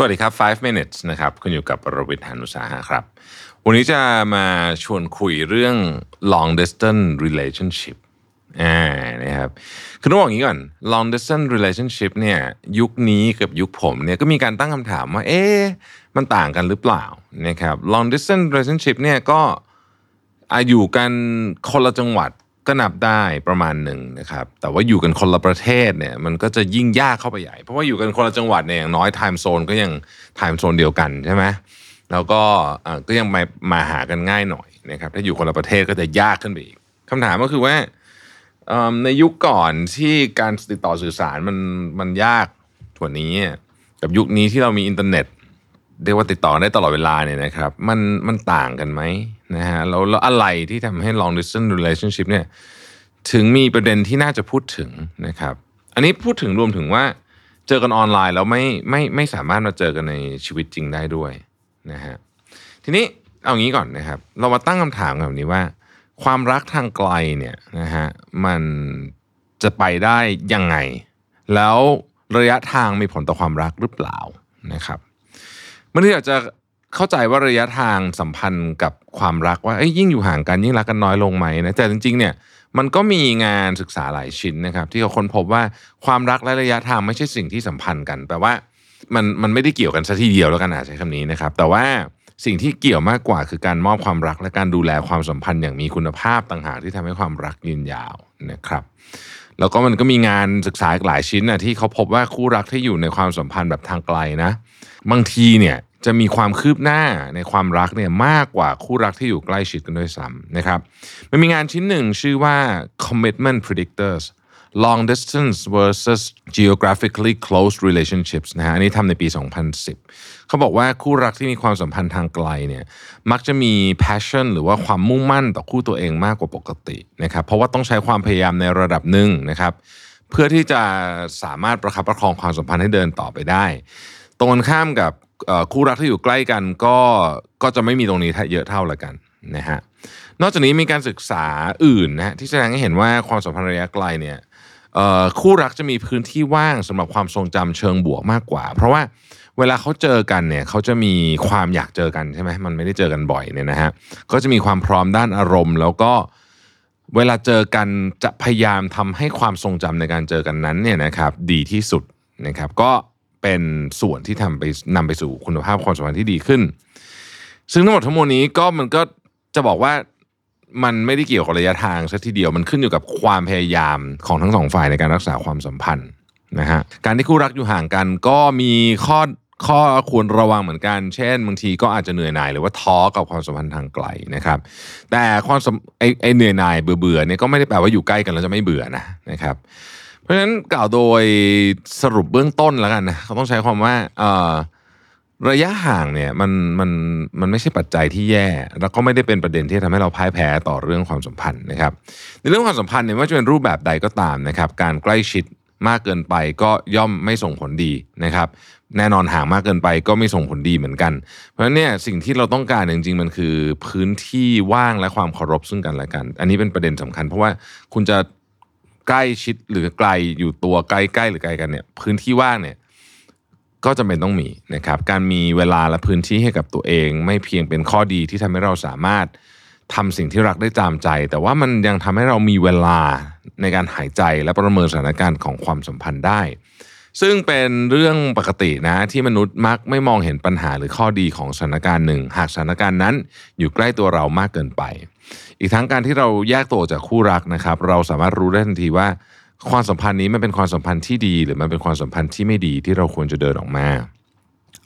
สวัสดีครับ 5 minutes นะครับ คุณอยู่กับรวิทยานุสาหะครับ วันนี้จะมาชวนคุยเรื่อง long distance relationship อ่านะครับ คือต้องบอกอย่างนี้ก่อน long distance relationship เนี่ยยุคนี้กับยุคผมเนี่ยก็มีการตั้งคำถามว่า เอ๊ะ มันต่างกันหรือเปล่านะครับ long distance relationship เนี่ยก็อาอยู่กันคนละจังหวัด ก็นับได้ประมาณหนึ่งนะครับ แต่ว่าอยู่กันคนละประเทศเนี่ยมันก็จะยิ่งยากเข้าไปใหญ่ เพราะว่าอยู่กันคนละจังหวัดเนี่ยอย่างน้อยไทม์โซนก็ยังไทม์โซนเดียวกันใช่ไหมแล้วก็อ่าก็ยังมามาหากันง่ายหน่อยนะครับ ถ้าอยู่คนละประเทศก็จะยากขึ้นไปอีกคำถามก็คือว่าเอิ่มในยุคก่อนที่การติดต่อสื่อสารมันมันยากกว่านี้ กับยุคนี้ที่เรามีอินเทอร์เน็ตเรียกว่าติดต่อได้ตลอดเวลาเนี่ยนะครับ มันมันต่างกันไหม นะฮะแล้วแล้วอะไรที่ทำให้ long distance relationship เนี่ยถึงมีประเด็นที่น่าจะพูดถึงนะครับ อันนี้พูดถึงรวมถึงว่าเจอกันออนไลน์แล้วไม่ไม่ไม่สามารถมาเจอกันในชีวิตจริงได้ด้วยนะฮะทีนี้เอางี้ก่อนนะครับ เรามาตั้งคำถามแบบนี้ว่า ความรักทางไกลเนี่ยนะฮะมันจะไปได้ยังไง แล้วระยะทางมีผลต่อความรักหรือเปล่านะครับบางทีอาจจะ เข้าใจว่าระยะทางสัมพันธ์กับความรักว่าเอ้ยยิ่งอยู่ห่างกันยิ่งรักกันน้อยลงไหมนะแต่จริงๆเนี่ยมันก็มีงานศึกษาหลายชิ้นนะครับ ที่เขาค้นพบว่าความรักและระยะทางไม่ใช่สิ่งที่สัมพันธ์กันแปลว่ามันมันไม่ได้เกี่ยวกันซะทีเดียวแล้วกันอาจใช้คำนี้นะครับ แต่ว่าสิ่งที่เกี่ยวมากกว่าคือการมอบความรักและการดูแลความสัมพันธ์อย่างมีคุณภาพต่างหากที่ทำให้ความรักยืนยาวนะครับ แล้วก็มันก็มีงานศึกษาหลายชิ้นนะที่เขาพบว่าคู่รักที่อยู่ในความสัมพันธ์แบบทางไกลนะ บางทีเนี่ย จะมีความคืบหน้าในความรักเนี่ยมากกว่าคู่รักที่อยู่ใกล้ชิดกันด้วยซ้ำนะครับมันมีงานชิ้นหนึ่งชื่อว่า commitment predictors long distance versus geographically close relationships นะฮะอันนี้ทำในปี 2010 เขาบอกว่าคู่รักที่มีความสัมพันธ์ทางไกลเนี่ยมักจะมี passion หรือว่าความมุ่งมั่นต่อคู่ตัวเองมากกว่าปกตินะครับเพราะว่าต้องใช้ความพยายามในระดับหนึ่งนะครับเพื่อที่จะสามารถประคับประคองความสัมพันธ์ให้เดินต่อไปได้ ตรงข้ามกับ คู่รักที่อยู่ใกล้กันก็ก็จะไม่มีตรงนี้เยอะเท่าละกันนะฮะนอกจากนี้มีการศึกษาอื่นนะฮะที่แสดงให้เห็นว่าความสัมพันธ์ระยะไกลเนี่ยคู่รักจะมีพื้นที่ว่างสำหรับความทรงจำเชิงบวกมากกว่า เพราะว่าเวลาเขาเจอกันเนี่ยเขาจะมีความอยากเจอกันใช่ไหมมันไม่ได้เจอกันบ่อยเนี่ยนะฮะก็จะมีความพร้อมด้านอารมณ์ แล้วก็เวลาเจอกันจะพยายามทำให้ความทรงจำในการเจอกันนั้นเนี่ยนะครับดีที่สุดนะครับก็ เป็นส่วนที่ทำไปนำไปสู่คุณภาพความสัมพันธ์ที่ดีขึ้น ซึ่งทั้งหมดทั้งมวลนี้ก็มันก็จะบอกว่ามันไม่ได้เกี่ยวกับระยะทางซะทีเดียวมันขึ้นอยู่กับความพยายามของทั้งสองฝ่ายในการรักษาความสัมพันธ์นะฮะการที่คู่รักอยู่ห่างกันก็มีข้อข้อควรระวังเหมือนกัน เช่นบางทีก็อาจจะเหนื่อยหน่ายหรือว่าท้อกับความสัมพันธ์ทางไกลนะครับ แต่ความไอไอเหนื่อยหน่ายเบื่อเบื่อๆเนี่ยก็ไม่ได้แปลว่าอยู่ใกล้กันแล้วจะไม่เบื่อนะนะครับ ราะฉะนั้นกล่าวโดยสรุปเบื้องต้นแล้วกันนะเขาต้องใช้ความว่าเอ่อระยะห่างเนี่ยมันมันมันไม่ใช่ปัจจัยที่แย่ แล้วก็ไม่ได้เป็นประเด็นที่ทำให้เราพ่ายแพ้ต่อเรื่องความสัมพันธ์นะครับ ในเรื่องความสัมพันธ์เนี่ยไม่ว่าจะเป็นรูปแบบใดก็ตามนะครับการใกล้ชิดมากเกินไปก็ย่อมไม่ส่งผลดีนะครับ แน่นอนห่างมากเกินไปก็ไม่ส่งผลดีเหมือนกัน เพราะฉะนั้นเนี่ยสิ่งที่เราต้องการจริงๆมันคือพื้นที่ว่างและความเคารพซึ่งกันและกัน อันนี้เป็นประเด็นสำคัญ เพราะว่าคุณจะ ใกล้ชิดหรือไกลอยู่ตัวใกล้ๆหรือไกลกันเนี่ย พื้นที่ว่างเนี่ยก็จำเป็นต้องมีนะครับ การมีเวลาและพื้นที่ให้กับตัวเอง ไม่เพียงเป็นข้อดีที่ทำให้เราสามารถทำสิ่งที่รักได้ตามใจ แต่ว่ามันยังทำให้เรามีเวลาในการหายใจและประเมินสถานการณ์ของความสัมพันธ์ได้ ซึ่งเป็นเรื่องปกตินะที่มนุษย์มักไม่มองเห็นปัญหาหรือข้อดีของสถานการณ์หนึ่ง หากสถานการณ์นั้นอยู่ใกล้ตัวเรามากเกินไป อีกทั้งการที่เราแยกตัวจากคู่รักนะครับ เราสามารถรู้ได้ทันทีว่า ความสัมพันธ์นี้มันเป็นความสัมพันธ์ที่ดี หรือมันเป็นความสัมพันธ์ที่ไม่ดีที่เราควรจะเดินออกมา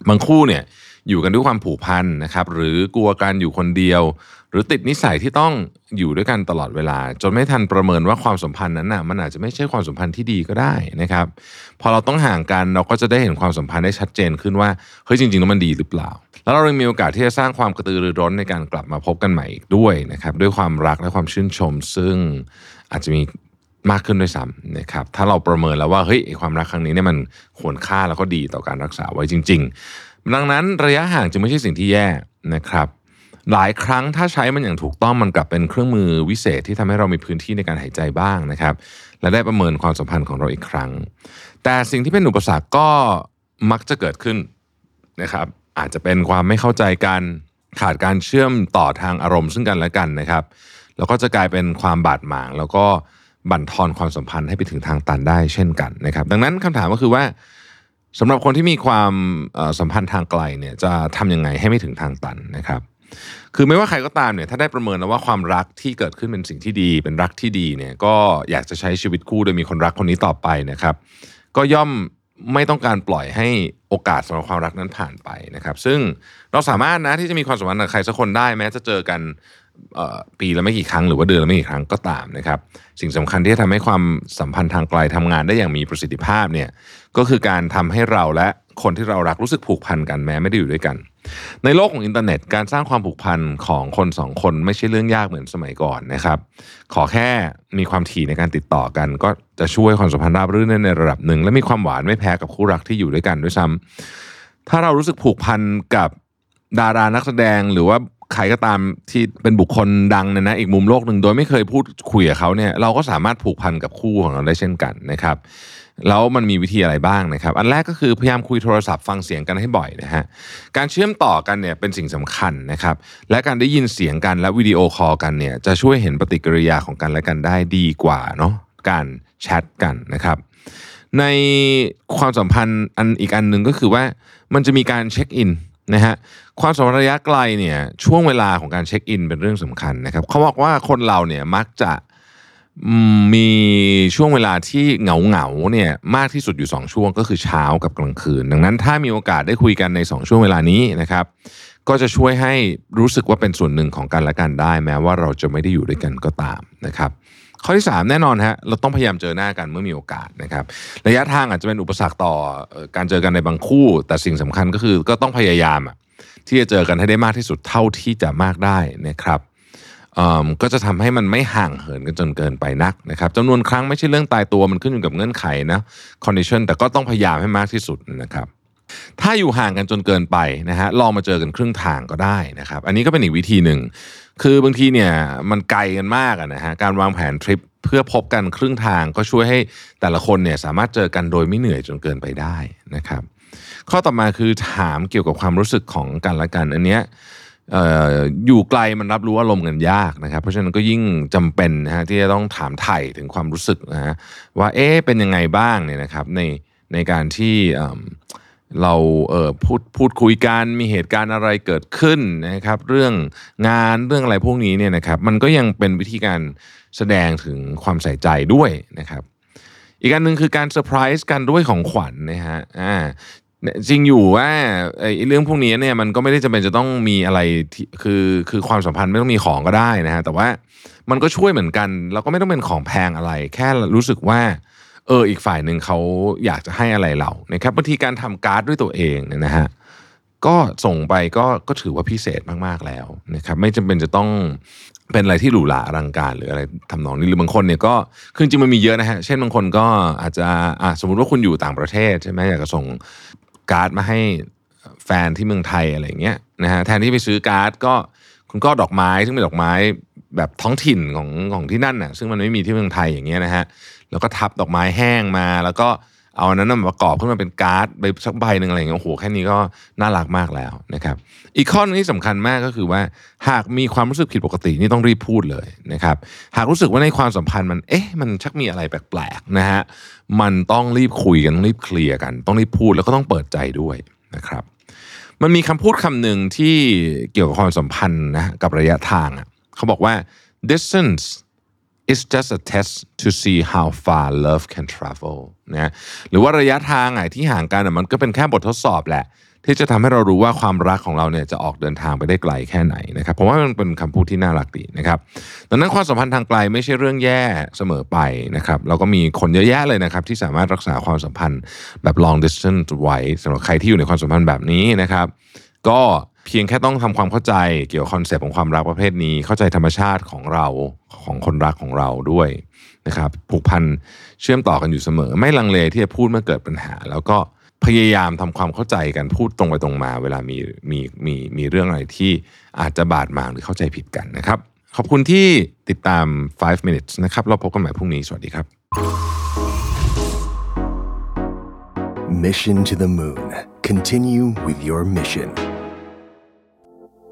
บางคู่เนี่ย อยู่กันด้วยความผูกพันนะครับ หรือกลัวการอยู่คนเดียว หรือติดนิสัยที่ต้องอยู่ด้วยกันตลอดเวลา จนไม่ทันประเมินว่าความสัมพันธ์นั้นน่ะมันอาจจะไม่ใช่ความสัมพันธ์ที่ดีก็ได้นะครับ พอเราต้องห่างกันเราก็จะได้เห็นความสัมพันธ์ได้ชัดเจนขึ้นว่าเฮ้ยจริงๆแล้วมันดีหรือเปล่า แล้วเรายังมีโอกาสที่จะสร้างความกระตือรือร้นในการกลับมาพบกันใหม่อีกด้วยนะครับด้วยความรักและความชื่นชม ซึ่งอาจจะมีมากขึ้นด้วยซ้ำนะครับถ้าเราประเมินแล้วว่าเฮ้ยความรักครั้งนี้เนี่ยมันควรค่าแล้วก็ดีต่อการรักษาไว้จริง ๆ ดังนั้นระยะห่างจึงไม่ใช่สิ่งที่แย่นะครับ หลายครั้งถ้าใช้มันอย่างถูกต้องมันกลับเป็นเครื่องมือวิเศษที่ทำให้เรามีพื้นที่ในการหายใจบ้างนะครับ และได้ประเมินความสัมพันธ์ของเราอีกครั้ง แต่สิ่งที่เป็นอุปสรรคก็มักจะเกิดขึ้นนะครับ อาจจะเป็นความไม่เข้าใจกันขาดการเชื่อมต่อทางอารมณ์ซึ่งกันและกันนะครับ แล้วก็จะกลายเป็นความบาดหมาง แล้วก็บั่นทอนความสัมพันธ์ให้ไปถึงทางตันได้เช่นกันนะครับ ดังนั้นคำถามก็คือว่า สำหรับคนที่มีความสัมพันธ์ทางไกลเนี่ยจะทำยังไงให้ไม่ถึงทางตันนะครับ คือไม่ว่าใครก็ตามเนี่ยถ้าได้ประเมินแล้วว่าความรักที่เกิดขึ้นเป็นสิ่งที่ดี เป็นรักที่ดีเนี่ยก็อยากจะใช้ชีวิตคู่โดยมีคนรักคนนี้ต่อไปนะครับ ก็ย่อมไม่ต้องการปล่อยให้โอกาสสำหรับความรักนั้นผ่านไปนะครับ ซึ่งเราสามารถนะที่จะมีความสัมพันธ์กับใครสักคนได้แม้จะเจอกัน ปีละไม่กี่ครั้งหรือว่าเดือนละไม่กี่ครั้งก็ตามนะครับ สิ่งสำคัญที่จะทำให้ความสัมพันธ์ทางไกลทำงานได้อย่างมีประสิทธิภาพเนี่ยก็คือการทำให้เราและคนที่เรารักรู้สึกผูกพันกันแม้ไม่ได้อยู่ด้วยกัน ในโลกของอินเทอร์เน็ตการสร้างความผูกพันของคนสองคนไม่ใช่เรื่องยากเหมือนสมัยก่อนนะครับ ขอแค่มีความถี่ในการติดต่อกัน ก็จะช่วยความสัมพันธ์ราบรื่นในระดับหนึ่ง และมีความหวานไม่แพ้กับคู่รักที่อยู่ด้วยกันด้วยซ้ำถ้าเรารู้สึกผูกพันกับ ดารานักแสดงหรือว่าใครก็ตามที่เป็นบุคคลดังเนี่ยนะอีกมุมโลกหนึ่งโดยไม่เคยพูดคุยกับเขาเนี่ยเราก็สามารถผูกพันกับคู่ของเราได้เช่นกันนะครับแล้วมันมีวิธีอะไรบ้างนะครับ อันแรกก็คือพยายามคุยโทรศัพท์ฟังเสียงกันให้บ่อยนะฮะการเชื่อมต่อกันเนี่ยเป็นสิ่งสำคัญนะครับ และการได้ยินเสียงกันและวิดีโอคอลกันเนี่ยจะช่วยเห็นปฏิกิริยาของกันและกันได้ดีกว่าเนาะการแชทกันนะครับ ในความสัมพันธ์อันอีกอันหนึ่งก็คือว่ามันจะมีการเช็คอิน นะฮะความสัมพันธ์ระยะไกลเนี่ยช่วงเวลาของการเช็คอินเป็นเรื่องสำคัญนะครับเขาบอกว่าคนเราเนี่ยมักจะมีช่วงเวลาที่เหงาเหงาเนี่ยมากที่สุดอยู่ 2 ช่วงก็คือเช้ากับกลางคืน ดังนั้นถ้ามีโอกาสได้คุยกันใน 2 ช่วงเวลานี้นะครับ ก็จะช่วยให้รู้สึกว่าเป็นส่วนหนึ่งของกันและกันได้ แม้ว่าเราจะไม่ได้อยู่ด้วยกันก็ตามนะครับ ข้อที่ 3 แน่นอนฮะเราต้องพยายามเจอหน้ากันเมื่อมีโอกาสนะครับระยะทางอาจจะเป็นอุปสรรคต่อการเจอกันในบางคู่ แต่สิ่งสำคัญก็คือก็ต้องพยายามที่จะเจอกันให้ได้มากที่สุดเท่าที่จะมากได้นะครับก็จะทำให้มันไม่ห่างเหินกันจนเกินไปนักนะครับจำนวนครั้งไม่ใช่เรื่องตายตัวมันขึ้นอยู่กับเงื่อนไขนะ condition แต่ก็ต้องพยายามให้มากที่สุดนะครับถ้าอยู่ห่างกันจนเกินไปนะฮะลองมาเจอกันครึ่งทางก็ได้นะครับ อันนี้ก็เป็นอีกวิธีหนึ่ง คือบางทีเนี่ยมันไกลกันมากนะฮะการวางแผนทริปเพื่อพบกันครึ่งทางก็ช่วยให้แต่ละคนเนี่ยสามารถเจอกันโดยไม่เหนื่อยจนเกินไปได้นะครับ ข้อต่อมาคือถามเกี่ยวกับความรู้สึกของกันและกันอันเนี้ยอยู่ไกลมันรับรู้อารมณ์กันยากนะครับ เพราะฉะนั้นก็ยิ่งจำเป็นนะฮะที่จะต้องถามไถ่ถึงความรู้สึกนะฮะว่าเอ๊ะเป็นยังไงบ้างเนี่ยนะครับในในการที่ เราเออพูดพูดคุยกันมีเหตุการณ์อะไรเกิดขึ้นนะครับ เรื่องงานเรื่องอะไรพวกนี้เนี่ยนะครับ มันก็ยังเป็นวิธีการแสดงถึงความใส่ใจด้วยนะครับ อีกอันหนึ่งคือการเซอร์ไพรส์กันด้วยของขวัญนะฮะอ่าจริงอยู่ว่าไอ้เรื่องพวกนี้เนี่ยมันก็ไม่ได้จำเป็นจะต้องมีอะไรคือคือความสัมพันธ์ไม่ต้องมีของก็ได้นะฮะแต่ว่ามันก็ช่วยเหมือนกัน แล้วก็ไม่ต้องเป็นของแพงอะไร แค่รู้สึกว่า เอออีกฝ่ายหนึ่งเขาอยากจะให้อะไรเรานะครับบางทีการทำการ์ดด้วยตัวเองเนี่ยนะฮะก็ส่งไปก็ก็ถือว่าพิเศษมากๆแล้วนะครับไม่จำเป็นจะต้องเป็นอะไรที่หรูหราอลังการหรืออะไรทำนองนี้หรือบางคนเนี่ยก็คือจริงมันมีเยอะนะฮะเช่นบางคนก็อาจจะอะสมมุติว่าคุณอยู่ต่างประเทศใช่ไหมอยากจะส่งการ์ดมาให้แฟนที่เมืองไทยอะไรเงี้ยนะฮะแทนที่ไปซื้อการ์ดก็คุณก็ดอกไม้ซึ่งเป็นดอกไม้แบบท้องถิ่นของของที่นั่นน่ะซึ่งมันไม่มีที่เมืองไทยอย่างเงี้ยนะฮะ แล้วก็ทับดอกไม้แห้งมา แล้วก็เอาอันนั้นมาประกอบขึ้นมาเป็นการ์ดใบสักใบหนึ่งอะไรเงี้ยโอ้โหแค่นี้ก็น่ารักมากแล้วนะครับ อีกข้อนึงที่สำคัญมากก็คือว่า หากมีความรู้สึกผิดปกตินี่ต้องรีบพูดเลยนะครับ หากรู้สึกว่าในความสัมพันธ์มันเอ๊ะมันชักมีอะไรแปลกๆนะฮะมันต้องรีบคุยกันต้องรีบเคลียร์กัน ต้องรีบพูดแล้วก็ต้องเปิดใจด้วยนะครับมันมีคำพูดคำหนึ่งที่เกี่ยวกับความสัมพันธ์นะกับระยะทางอะเขาบอกว่า distance It's just a test to see how far love can travel นะหรือว่าระยะทางไหนที่ห่างกันมันก็เป็นแค่บททดสอบแหละ ที่จะทำให้เรารู้ว่าความรักของเราเนี่ยจะออกเดินทางไปได้ไกลแค่ไหนนะครับผมว่ามันเป็นคำพูดที่น่ารักดีนะครับดังนั้นความสัมพันธ์ทางไกลไม่ใช่เรื่องแย่เสมอไปนะครับเราก็มีคนเยอะแยะเลยนะครับที่สามารถรักษาความสัมพันธ์แบบ long distance ไว้สำหรับใครที่อยู่ในความสัมพันธ์แบบนี้นะครับ ก็ เพียงแค่ต้องทำความเข้าใจเกี่ยวกับคอนเซปต์ของความรักประเภทนี้ เข้าใจธรรมชาติของเราของคนรักของเราด้วยนะครับผูกพันเชื่อมต่อกันอยู่เสมอ ไม่ลังเลที่จะพูดเมื่อเกิดปัญหา แล้วก็พยายามทำความเข้าใจกันพูดตรงไปตรงมา เวลามีมีมีมีเรื่องอะไรที่อาจจะบาดหมางหรือเข้าใจผิดกันนะครับ ขอบคุณที่ติดตาม 5 minutes นะครับ เราพบกันใหม่พรุ่งนี้ สวัสดีครับ Mission to the Moon. Continue with your mission.